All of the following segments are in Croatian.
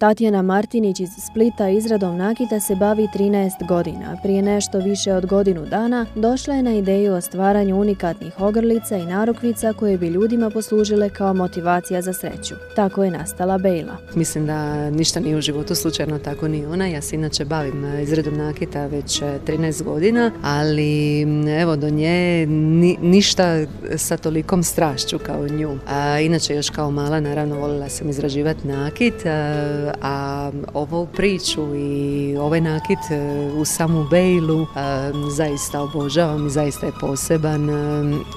Tatjana Martinić iz Splita izradom nakita se bavi 13 godina. Prije nešto više od godinu dana došla je na ideju o stvaranju unikatnih ogrlica i narukvica koje bi ljudima poslužile kao motivacija za sreću. Tako je nastala Bejla. Mislim da ništa nije u životu slučajno, tako ni ona. Ja se inače bavim e, izradom nakita već 13 e, godina, ali evo do nje ništa sa tolikom strašću kao nju. A, inače još kao mala naravno volila sam izraživati nakit, a ovu priču i ovaj nakit e, u samu Bejlu zaista obožavam i zaista je poseban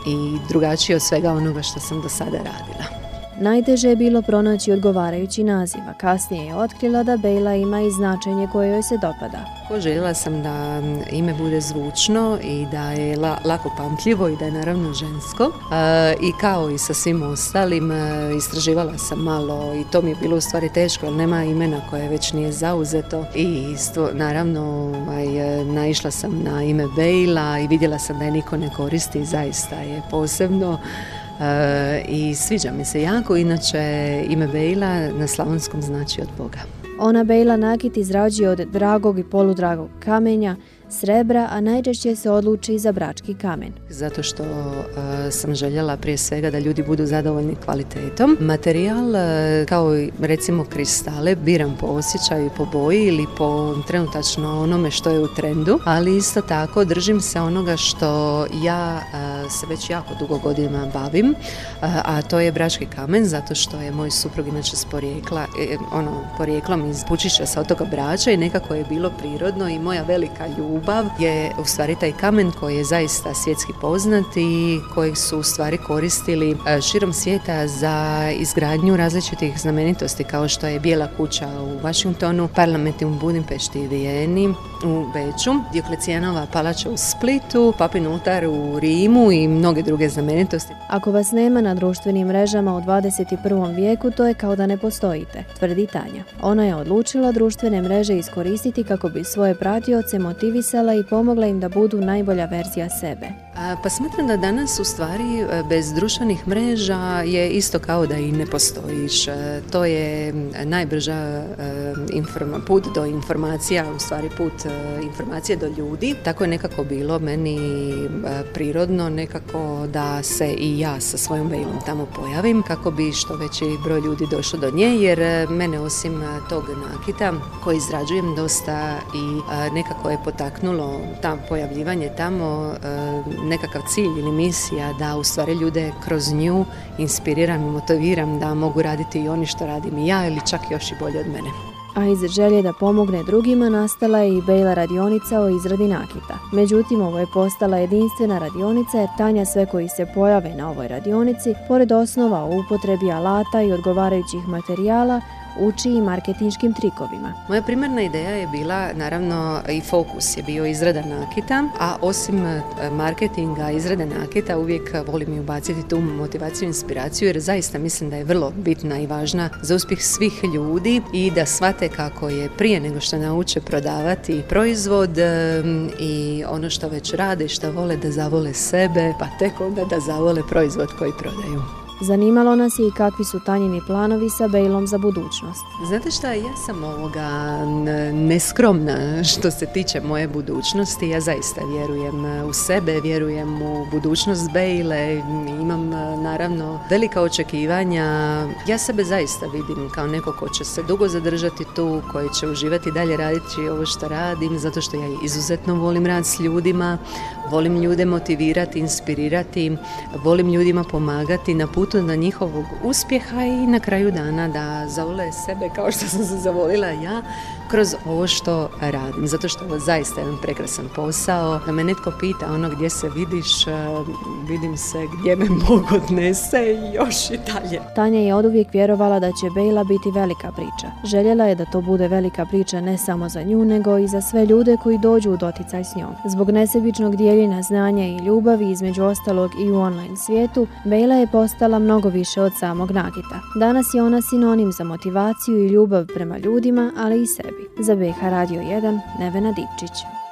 i drugačiji od svega onoga što sam do sada radila. Najteže je bilo pronaći odgovarajući naziv, a kasnije je otkrila da Bejla ima i značenje koje joj se dopada. Željela sam da ime bude zvučno i da je lako pamtljivo i da je naravno žensko. I kao i sa svim ostalim, istraživala sam malo i to mi je bilo u stvari teško jer nema imena koje već nije zauzeto. I isto, naravno ovaj, naišla sam na ime Bejla i vidjela sam da je niko ne koristi, zaista je posebno i sviđa mi se jako. Inače, ime Bejla na slavonskom znači od Boga. Ona Bejla nakit izrađuje od dragog i poludragog kamenja, srebra, a najčešće se odluči za brački kamen. Zato što e, sam željela prije svega da ljudi budu zadovoljni kvalitetom. Materijal, e, kao i recimo kristale, biram po osjećaju, po boji ili po trenutačno onome što je u trendu, ali isto tako držim se onoga što ja e, se već jako dugo godina bavim, a to je brački kamen, zato što je moj suprug inače s porijekla, ono, porijeklom iz Pučića sa otoka Brača i nekako je bilo prirodno i moja velika ljubav ljubav je u stvari taj kamen koji je zaista svjetski poznat i kojeg su u stvari koristili e, širom svijeta za izgradnju različitih znamenitosti kao što je Bijela kuća u Washingtonu, parlament u Budimpešti i Vijeni, u Beću, Dioklecijanova palača u Splitu, Papin ultar u Rimu i mnoge druge znamenitosti. Ako vas nema na društvenim mrežama u 21. vijeku, to je kao da ne postojite, tvrdi Tanja. Ona je odlučila društvene mreže iskoristiti kako bi svoje pratioce motivisali i pomogla im da budu najbolja verzija sebe. Pa smatram da danas u stvari e, bez društvenih mreža je isto kao da i ne postojiš. E, to je najbrža e, put do informacija, u stvari put informacije do ljudi. Tako je nekako bilo meni prirodno nekako da se i ja sa svojom mailom tamo pojavim kako bi što veći broj ljudi došao do nje jer mene osim tog nakita koji izrađujem dosta i nekako je potaknulo tam pojavljivanje tamo nekakav cilj ili misija da u stvari ljude kroz nju inspiriram i motiviram da mogu raditi i oni što radim i ja ili čak još i bolje od mene. A iz želje da pomogne drugima nastala je i Bejla radionica o izradi nakita. Međutim, ovo je postala jedinstvena radionica jer Tanja sve koji se pojave na ovoj radionici, pored osnova o upotrebi alata i odgovarajućih materijala, uči i marketinškim trikovima. Moja primarna ideja je bila, naravno, i fokus je bio izrada nakita, a osim e, marketinga izrade nakita uvijek volim i ubaciti tu motivaciju i inspiraciju jer zaista mislim da je vrlo bitna i važna za uspjeh svih ljudi i da shvate kako je prije nego što nauče prodavati proizvod e, i ono što već rade i što vole da zavole sebe, pa tek onda da zavole proizvod koji prodaju. Zanimalo nas je i kakvi su tanjini planovi sa Bejlom za budućnost. Znate šta, ja sam ovoga neskromna što se tiče moje budućnosti. Ja zaista vjerujem u sebe, vjerujem u budućnost Bejle. Imam naravno velika očekivanja. Ja sebe zaista vidim kao neko ko će se dugo zadržati tu, koji će uživati dalje raditi ovo što radim, zato što ja izuzetno volim rad s ljudima, volim ljude motivirati, inspirirati, volim ljudima pomagati na putu na njihovog uspjeha i na kraju dana da zavole sebe kao što sam se zavolila ja kroz ovo što radim. Zato što ovo zaista jedan prekrasan posao. Da me netko pita ono gdje se vidiš, e, vidim se gdje me Bog odnese i još i dalje. Tanja je oduvijek vjerovala da će Bejla biti velika priča. Željela je da to bude velika priča ne samo za nju, nego i za sve ljude koji dođu u doticaj s njom. Zbog nesebičnog dijeljenja znanja i ljubavi između ostalog i u online svijetu, Bejla je postala mnogo više od samog nagita. Danas je ona sinonim za motivaciju i ljubav prema ljudima, ali i sebi. Za BH Radio 1, Nevena Dipčić.